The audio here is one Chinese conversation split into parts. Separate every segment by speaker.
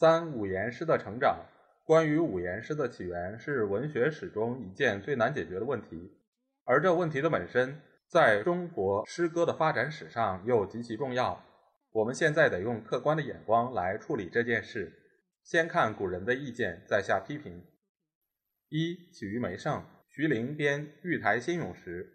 Speaker 1: 三、五言诗的成长。关于五言诗的起源，是文学史中一件最难解决的问题，而这问题的本身，在中国诗歌的发展史上又极其重要。我们现在得用客观的眼光来处理这件事，先看古人的意见，再下批评。一、起于梅圣，徐陵编《玉台新咏》时。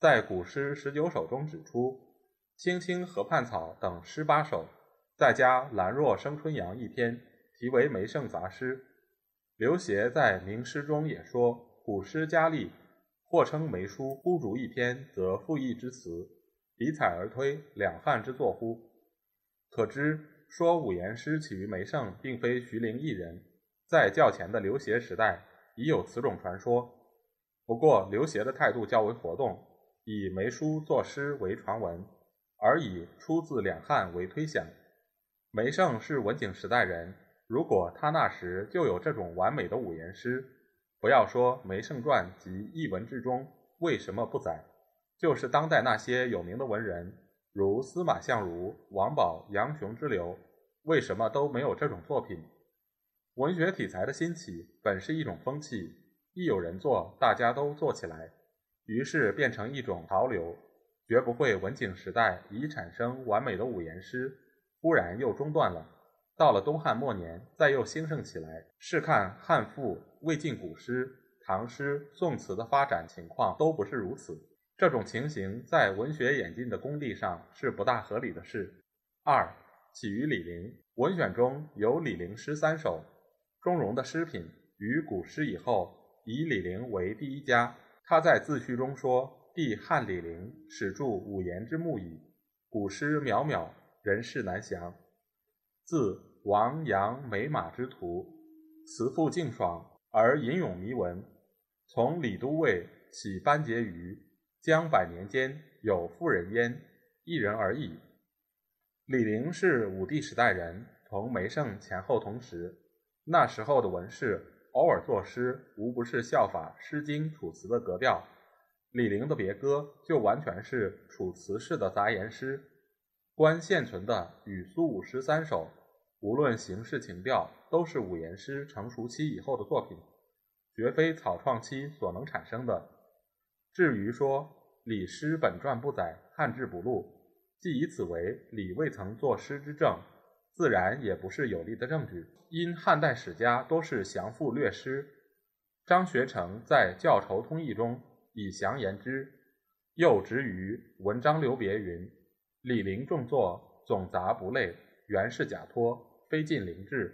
Speaker 1: 在古诗十九首中指出“青青河畔草”等诗八首，再加“兰若生春阳”一篇，题为《梅圣杂诗》。刘勰在名诗中也说：“古诗佳丽，或称梅书孤竹一篇，则赋意之词，比采而推，两汉之作乎？”可知说五言诗起于梅圣，并非徐陵一人，在较前的刘勰时代已有此种传说。不过刘勰的态度较为活动。以梅书作诗为传闻，而以出自两汉为推想。梅圣是文景时代人，如果他那时就有这种完美的五言诗，不要说《梅圣传》及《艺文志》中为什么不载，就是当代那些有名的文人，如司马相如、王宝、杨雄之流，为什么都没有这种作品？文学题材的兴起本是一种风气，一有人做，大家都做起来。于是变成一种潮流，绝不会文景时代已产生完美的五言诗，忽然又中断了。到了东汉末年，再又兴盛起来。试看汉赋、魏晋古诗、唐诗、宋词的发展情况，都不是如此。这种情形在文学演进的功力上是不大合理的事。二，起于李陵，文选中有李陵诗三首，钟嵘的诗品于古诗以后，以李陵为第一家。他在自序中说：“帝汉李陵，始著五言之目矣。古诗渺渺，人世难详。自王阳美马之徒，辞赋静爽而吟咏弥文。从李都尉起班婕妤，将百年间有妇人焉，一人而已。”李陵是武帝时代人，同梅圣前后同时。那时候的文士。偶尔作诗，无不是效法《诗经》《楚辞》的格调。李陵的别歌就完全是楚辞式的杂言诗。观现存的《与苏武诗》三首，无论形式情调，都是五言诗成熟期以后的作品，绝非草创期所能产生的。至于说李诗本传不载，汉志不录，即以此为李未曾作诗之证。自然也不是有力的证据，因汉代史家多是详赋略诗。张学成在《教酬通义》中以详言之，又执于《文章留别》云：“李陵重作，总杂不类，原是假托，非尽灵志，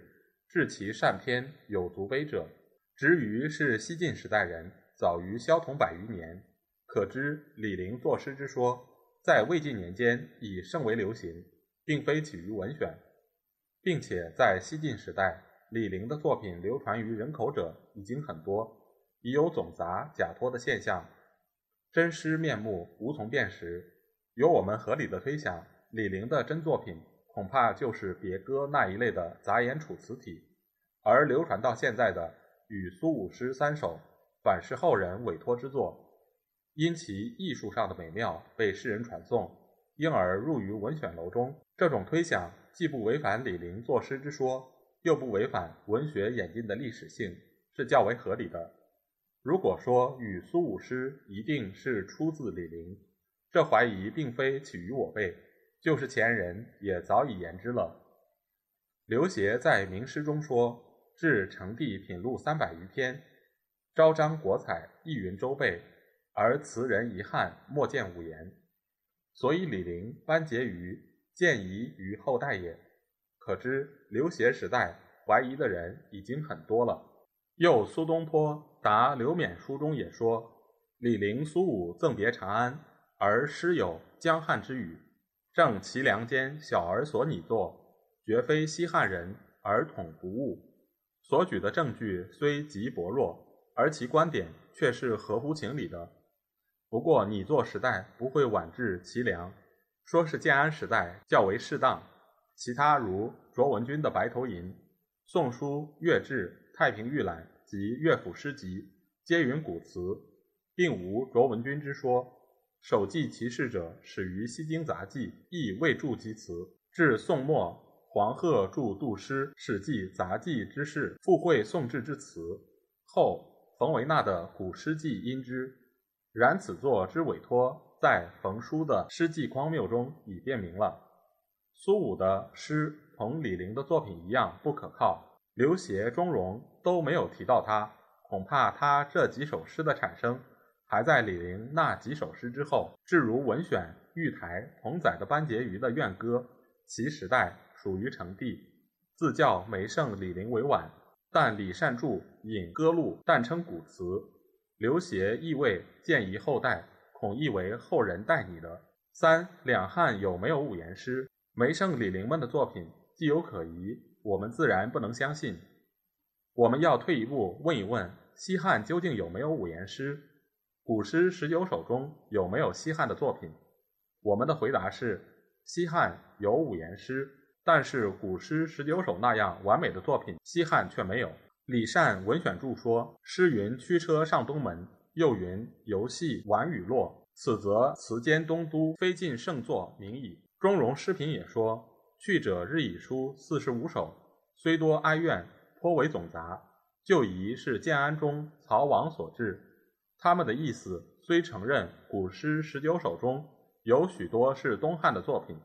Speaker 1: 至其善篇，有足碑者。”执于是西晋时代人，早于萧统百余年，可知李陵作诗之说，在魏晋年间已甚为流行，并非起于文选。并且在西晋时代，李陵的作品流传于人口者已经很多，已有总杂假托的现象，真诗面目无从辨识。由我们合理的推想，李陵的真作品恐怕就是别歌那一类的杂言楚辞体，而流传到现在的《与苏武诗》三首，反是后人委托之作，因其艺术上的美妙被世人传颂，因而入于文选楼中。这种推想。既不违反李陵作诗之说，又不违反文学演进的历史性，是较为合理的。如果说与苏武诗一定是出自李陵，这怀疑并非起于我辈，就是前人也早已言之了。刘勰在名诗中说：“至成帝品录三百余篇，昭彰国采，意云周备，而词人遗憾，莫见五言。”所以李陵、班婕妤。见疑于后代也，可知刘勰时代怀疑的人已经很多了。又苏东坡答刘勉书中也说：“李陵、苏武赠别长安，而诗有江汉之语，正其梁间小儿所拟作，绝非西汉人而统不误。所举的证据虽极薄弱，而其观点却是合乎情理的。不过拟作时代不会晚至其梁，说是建安时代较为适当。其他如卓文君的《白头吟》《宋书乐志》《太平御览》及乐府诗集，皆云古词，并无卓文君之说。首记其事者始于《西京杂记》，亦未著其词。至宋末，黄鹤著《杜诗》《史记》《杂记》之事，附会宋志之词。后冯维纳的《古诗记》因之。然此作之委托，在冯书的诗记荒谬中已辨明了。苏武的诗同李陵的作品一样不可靠，刘勰、钟嵘都没有提到他，恐怕他这几首诗的产生。还在李陵那几首诗之后，至如《文选》《玉台》同载的班婕妤的怨歌，其时代属于成帝，自叫梅圣李陵为晚，但李善注引歌录，但称古词。刘勰意味见疑后代，恐亦为后人代拟的。三两汉有没有五言诗？梅圣李陵们的作品既有可疑，我们自然不能相信。我们要退一步问一问：西汉究竟有没有五言诗？古诗十九首中有没有西汉的作品？我们的回答是：西汉有五言诗，但是古诗十九首那样完美的作品，西汉却没有。李善文选注说：“诗云驱车上东门，又云游戏玩雨落，此则词间东都，非尽盛作，名矣。”钟嵘诗评也说：“去者日以书四十五首，虽多哀怨，颇为总杂，就疑是建安中曹王所制。”他们的意思虽承认古诗十九首中有许多是东汉的作品，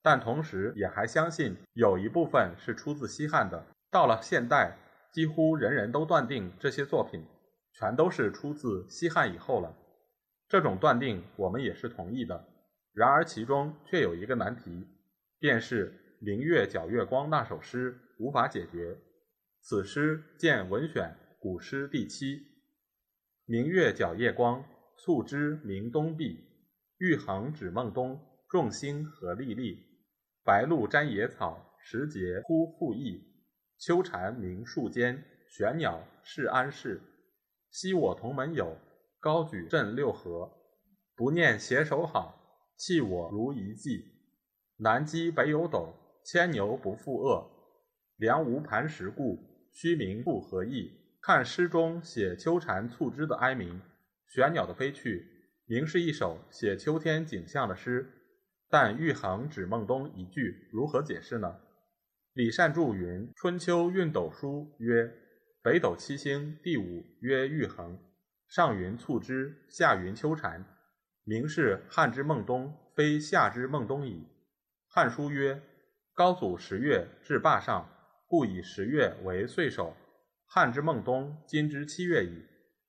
Speaker 1: 但同时也还相信有一部分是出自西汉的。到了现代，几乎人人都断定这些作品全都是出自西汉以后了。这种断定我们也是同意的。然而其中却有一个难题，便是“明月皎月光”那首诗无法解决。此诗见《文选·古诗》第七。明月皎夜光，促织明东壁。玉衡指孟冬，众星何历历。白露沾野草，时节忽复易。秋蝉鸣树间，玄鸟是安适。昔我同门友，高举振六合。不念携手好，弃我如遗迹。南箕北有斗，牵牛不负恶。梁无磐石固，虚名复何益？看诗中写秋蝉促织的哀鸣，玄鸟的飞去，明是一首写秋天景象的诗。但玉衡指孟冬一句，如何解释呢？李善注云：“春秋运斗书曰：北斗七星，第五曰玉衡，上云促织，下云秋蝉，明是汉之孟冬，非夏之孟冬矣。”汉书曰：“高祖十月至霸上，故以十月为岁首。”汉之孟冬，今之七月矣。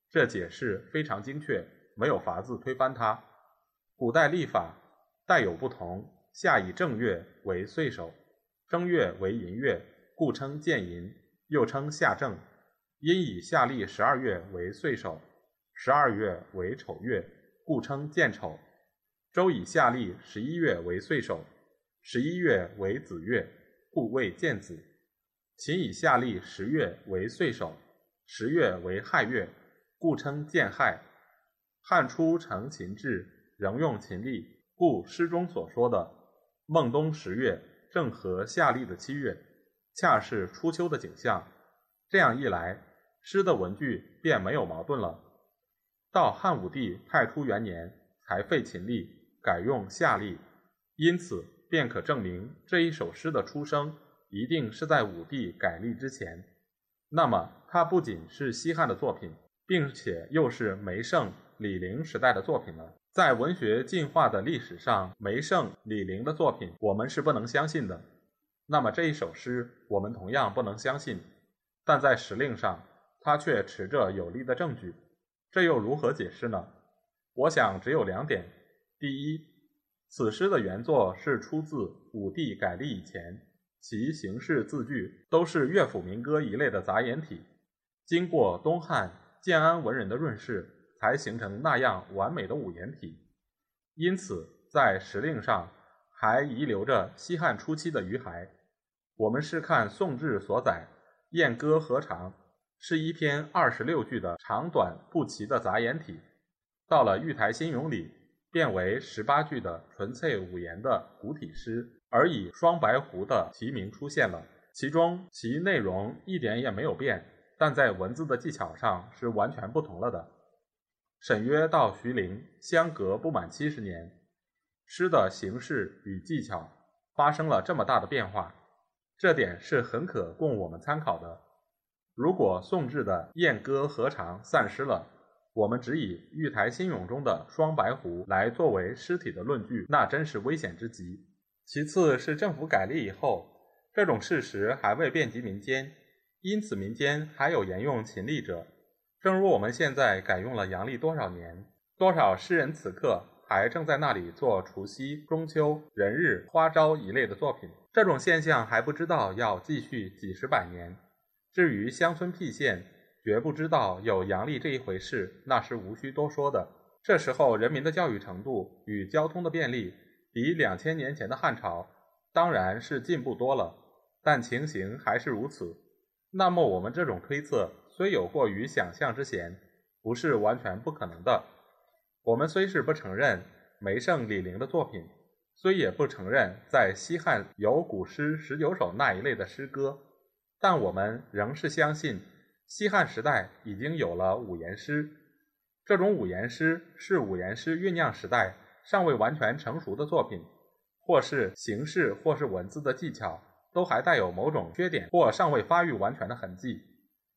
Speaker 1: 这解释非常精确，没有法子推翻它。古代历法带有不同，夏以正月为岁首，正月为寅月，故称建寅，又称夏正；阴以夏历十二月为岁首，十二月为丑月，故称建丑；周以夏历十一月为岁首，十一月为子月，故谓建子。秦以夏历十月为岁首，十月为亥月，故称建亥。汉初成秦制，仍用秦历，故诗中所说的孟冬十月正合夏历的七月，恰是初秋的景象。这样一来，诗的文句便没有矛盾了。到汉武帝太初元年才废秦历，改用夏历，因此便可证明这一首诗的出生。一定是在武帝改立之前，那么它不仅是西汉的作品，并且又是梅圣、李陵时代的作品了。在文学进化的历史上，梅圣、李陵的作品我们是不能相信的。那么这一首诗我们同样不能相信，但在时令上，它却持着有力的证据，这又如何解释呢？我想只有两点：第一，此诗的原作是出自武帝改立以前。其形式字句都是乐府民歌一类的杂言体，经过东汉建安文人的润饰，才形成那样完美的五言体。因此，在时令上还遗留着西汉初期的余骸。我们是看宋志所载《燕歌何长》，是一篇二十六句的长短不齐的杂言体；到了《玉台新咏》里，变为十八句的纯粹五言的古体诗，而以双白狐的题名出现了。其中其内容一点也没有变，但在文字的技巧上是完全不同了的。沈约到徐陵相隔不满七十年，诗的形式与技巧发生了这么大的变化，这点是很可供我们参考的。如果宋制的《燕歌何长》散失了，我们只以《玉台新咏》中的双白狐来作为诗体的论据，那真是危险之极。其次是政府改立以后，这种事实还未遍及民间，因此民间还有沿用秦历者。正如我们现在改用了阳历多少年，多少诗人此刻还正在那里做除夕、中秋、人日、花朝一类的作品。这种现象还不知道要继续几十百年。至于乡村僻县，绝不知道有阳历这一回事，那是无需多说的。这时候人民的教育程度与交通的便利，比两千年前的汉朝当然是进步多了，但情形还是如此。那么我们这种推测虽有过于想象之嫌，不是完全不可能的。我们虽是不承认梅圣李陵的作品，虽也不承认在西汉有古诗十九首那一类的诗歌，但我们仍是相信。西汉时代已经有了五言诗，这种五言诗是五言诗酝酿时代尚未完全成熟的作品，或是形式，或是文字的技巧，都还带有某种缺点或尚未发育完全的痕迹。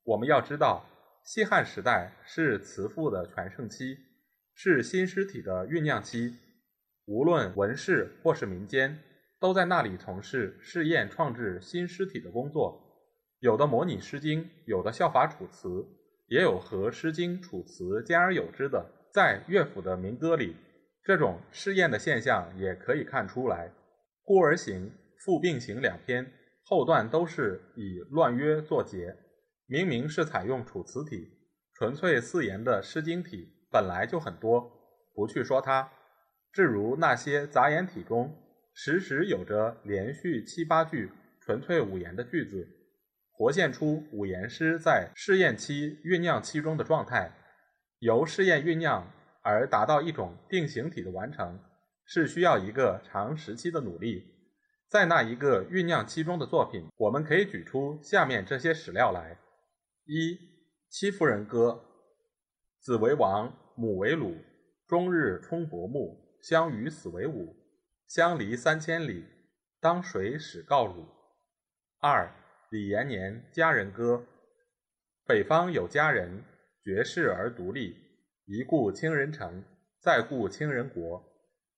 Speaker 1: 我们要知道，西汉时代是词赋的全盛期，是新诗体的酝酿期，无论文士或是民间，都在那里从事试验创制新诗体的工作。有的模拟《诗经》，有的效法《楚辞》，也有和《诗经》《楚辞》兼而有之的。在乐府的民歌里，这种试验的现象也可以看出来。《孤儿行》《赋并行》两篇后段都是以乱约作结，明明是采用楚辞体，纯粹四言的《诗经》体本来就很多，不去说它。至如那些杂言体中，时时有着连续七八句纯粹五言的句子。活现出五言诗在试验期、酝酿期中的状态。由试验酝酿而达到一种定型体的完成，是需要一个长时期的努力。在那一个酝酿期中的作品，我们可以举出下面这些史料来：一《戚夫人歌》：子为王，母为鲁，终日冲薄暮，相与死为伍，相离三千里，当谁使告汝？二李延年《佳人歌》：北方有佳人，绝世而独立。一顾倾人城，再顾倾人国。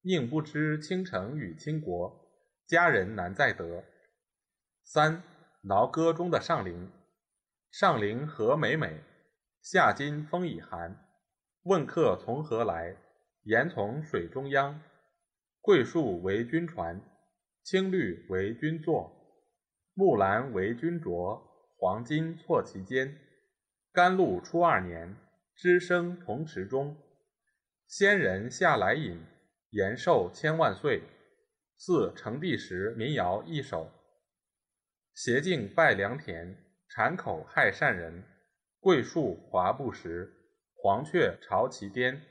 Speaker 1: 宁不知倾城与倾国？佳人难再得。三《挠歌》中的上林：上林何美美，夏今风已寒。问客从何来？言从水中央。桂树为君传，青绿为君作。木兰为君酌，黄金错其间。甘露初二年，知生同池中。仙人下来饮，延寿千万岁。四成帝时民谣一首。斜径拜良田，产口害善人。桂树华不实，黄雀巢其巅。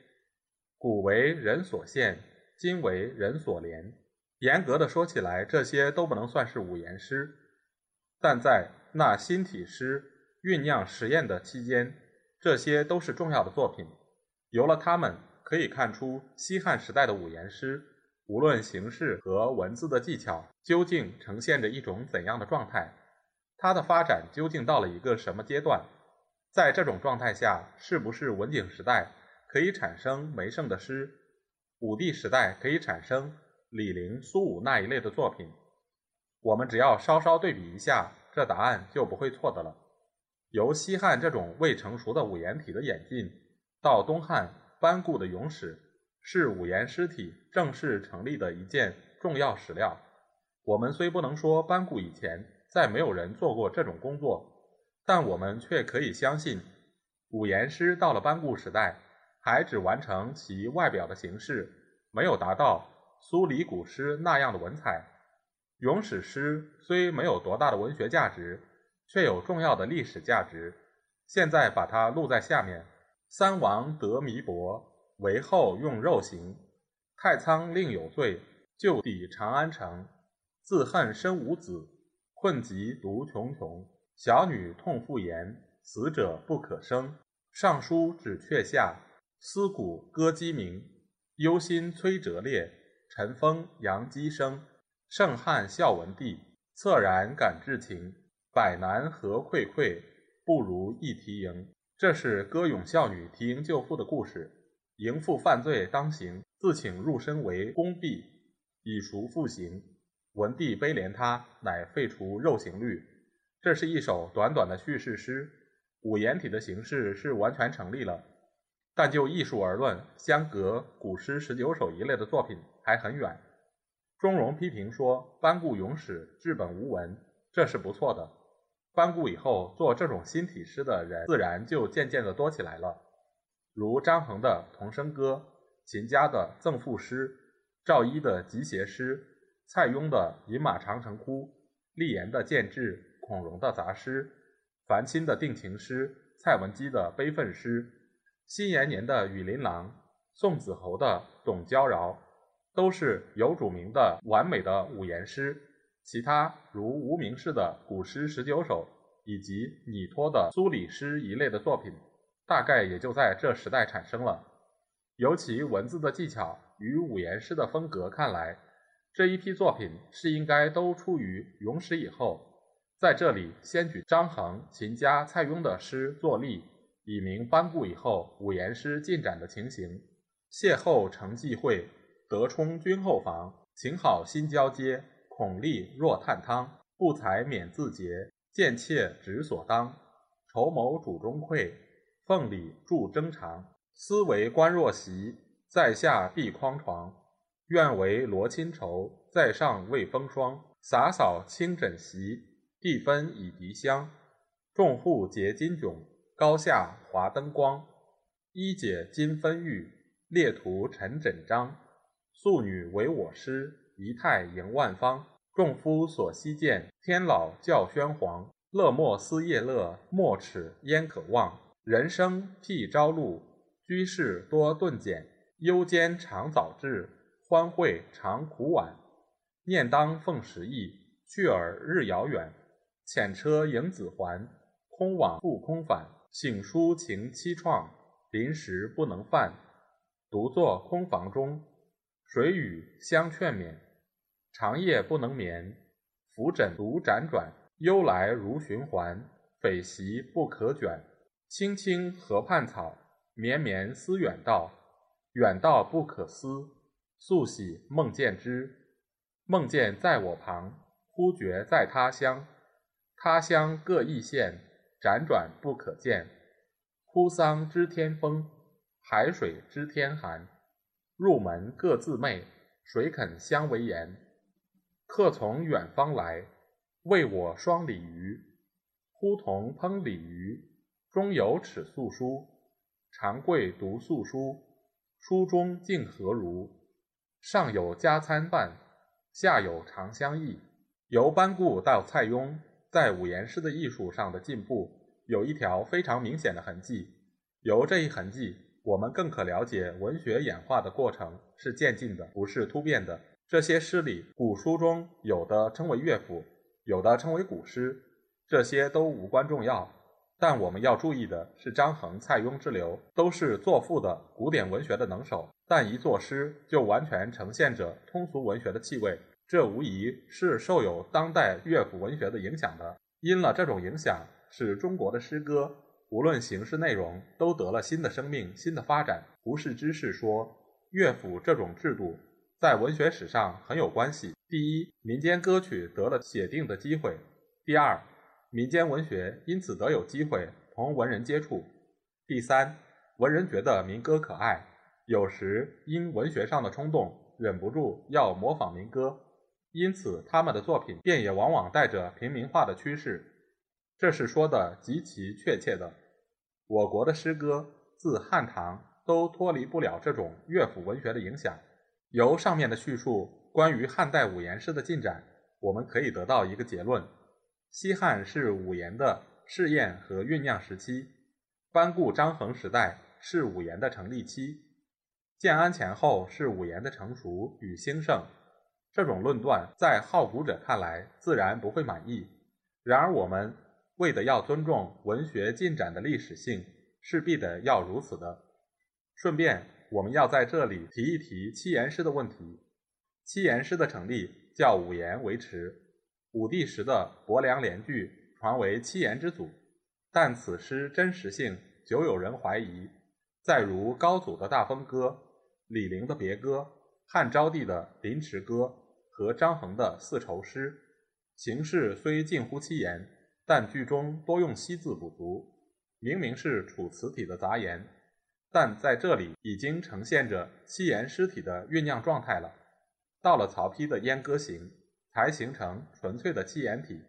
Speaker 1: 古为人所献，今为人所怜。严格的说起来，这些都不能算是五言诗。但在那新体诗酝酿实验的期间，这些都是重要的作品。有了它们，可以看出西汉时代的五言诗，无论形式和文字的技巧，究竟呈现着一种怎样的状态？它的发展究竟到了一个什么阶段？在这种状态下，是不是文景时代可以产生梅圣的诗，武帝时代可以产生李陵、苏武那一类的作品？我们只要稍稍对比一下，这答案就不会错的了。由西汉这种未成熟的五言体的演进，到东汉班固的咏史，是五言诗体正式成立的一件重要史料。我们虽不能说班固以前再没有人做过这种工作，但我们却可以相信，五言诗到了班固时代，还只完成其外表的形式，没有达到苏黎古诗那样的文采。咏史诗虽没有多大的文学价值，却有重要的历史价值。现在把它录在下面：三王得弥伯，为后用肉刑；太仓另有罪，就抵长安城。自恨生无子，困疾独穷穷。小女痛复言，死者不可生。尚书指阙下，思古歌鸡鸣。忧心摧折裂，晨风扬鸡声。圣汉孝文帝，恻然感至情。百男何愧愧。不如一提营，这是歌咏孝女提营救父的故事。营父犯罪当刑，自请入身为宫婢，以赎父刑。文帝悲怜他，乃废除肉刑律。这是一首短短的叙事诗，五言体的形式是完全成立了。但就艺术而论，相隔古诗十九首一类的作品还很远。钟嵘批评说：“班固咏史，治本无文，这是不错的。”班固以后做这种新体诗的人，自然就渐渐的多起来了。如张衡的《童声歌》，秦家的《赠赋诗》，赵一的《集谐诗》，蔡邕的《饮马长城窟》，厉言的《建制》，孔融的《杂诗》，樊钦的《定情诗》，蔡文姬的《悲愤诗》，辛延年的《羽林郎》，宋子侯的《董娇饶》，都是有主名的完美的五言诗。其他如无名氏的古诗十九首，以及拟托的苏李诗一类的作品，大概也就在这时代产生了。尤其文字的技巧与五言诗的风格看来，这一批作品是应该都出于咏史以后。在这里，先举张衡、秦家、蔡邕的诗作例，以明班固以后五言诗进展的情形。邂逅成际会，德充君后房，情好心交接。孔立若探汤，不才免自节；见妾直所当，筹谋主中馈。奉礼助征长，思为官若席，在下必匡床。愿为罗衾绸，在上畏风霜。洒扫清枕席，地分以涤香。众户结金迥，高下华灯光。衣解金分玉，列图陈枕章。素女为我师，仪态迎万方。众夫所希见，天老教宣皇。乐莫思夜乐，莫齿焉可忘。人生辟朝露，居士多顿简。忧间常早至，欢会常苦晚。念当奉时意，去尔日遥远。遣车迎子还，空往复空返。醒书情凄怆，临时不能犯。独坐空房中，谁与相劝勉？长夜不能眠，浮枕独辗转，忧来如循环，匪席不可卷。青青河畔草，绵绵思远道，远道不可思，素喜梦见之。梦见在我旁，忽觉在他乡，他乡各异县，辗转不可见。哭丧知天风，海水知天寒。入门各自媚，谁肯相为言？客从远方来，为我双鲤鱼。呼童烹鲤鱼，中有尺素书。长贵读素书，书中竟何如？上有加餐饭，下有长相忆。由班固到蔡邕，在五言诗的艺术上的进步，有一条非常明显的痕迹。由这一痕迹，我们更可了解文学演化的过程是渐进的，不是突变的。这些诗里，古书中有的称为乐府，有的称为古诗，这些都无关重要。但我们要注意的是，张衡、蔡邕之流都是作赋的古典文学的能手，但一作诗就完全呈现着通俗文学的气味，这无疑是受有当代乐府文学的影响的。因了这种影响，使中国的诗歌无论形式内容都得了新的生命、新的发展。胡适之士说，乐府这种制度。在文学史上很有关系。第一，民间歌曲得了写定的机会；第二，民间文学因此得有机会同文人接触；第三，文人觉得民歌可爱，有时因文学上的冲动，忍不住要模仿民歌，因此他们的作品便也往往带着平民化的趋势。这是说的极其确切的。我国的诗歌自汉唐都脱离不了这种乐府文学的影响。由上面的叙述关于汉代五言诗的进展，我们可以得到一个结论：西汉是五言的试验和酝酿时期，班固张衡时代是五言的成立期，建安前后是五言的成熟与兴盛。这种论断在好古者看来自然不会满意，然而我们为的要尊重文学进展的历史性，势必的要如此的。顺便，我们要在这里提一提七言诗的问题。七言诗的成立较五言为迟，武帝时的伯梁联句传为七言之祖，但此诗真实性久有人怀疑。再如高祖的大风歌、李陵的别歌、汉昭帝的临池歌。和张衡的四愁诗，形式虽近乎七言，但句中多用西字补足，明明是楚辞体的杂言，但在这里已经呈现着七言诗体的酝酿状态了。到了曹丕的《燕歌行》，才形成纯粹的七言体。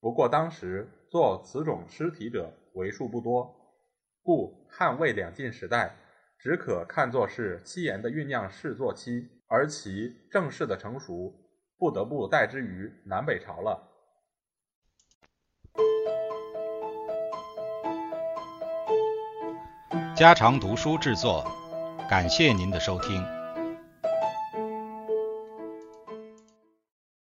Speaker 1: 不过当时做此种诗体者为数不多，故汉魏两晋时代只可看作是七言的酝酿试作期，而其正式的成熟。不得不代之于南北朝了。
Speaker 2: 家常读书制作，感谢您的收听。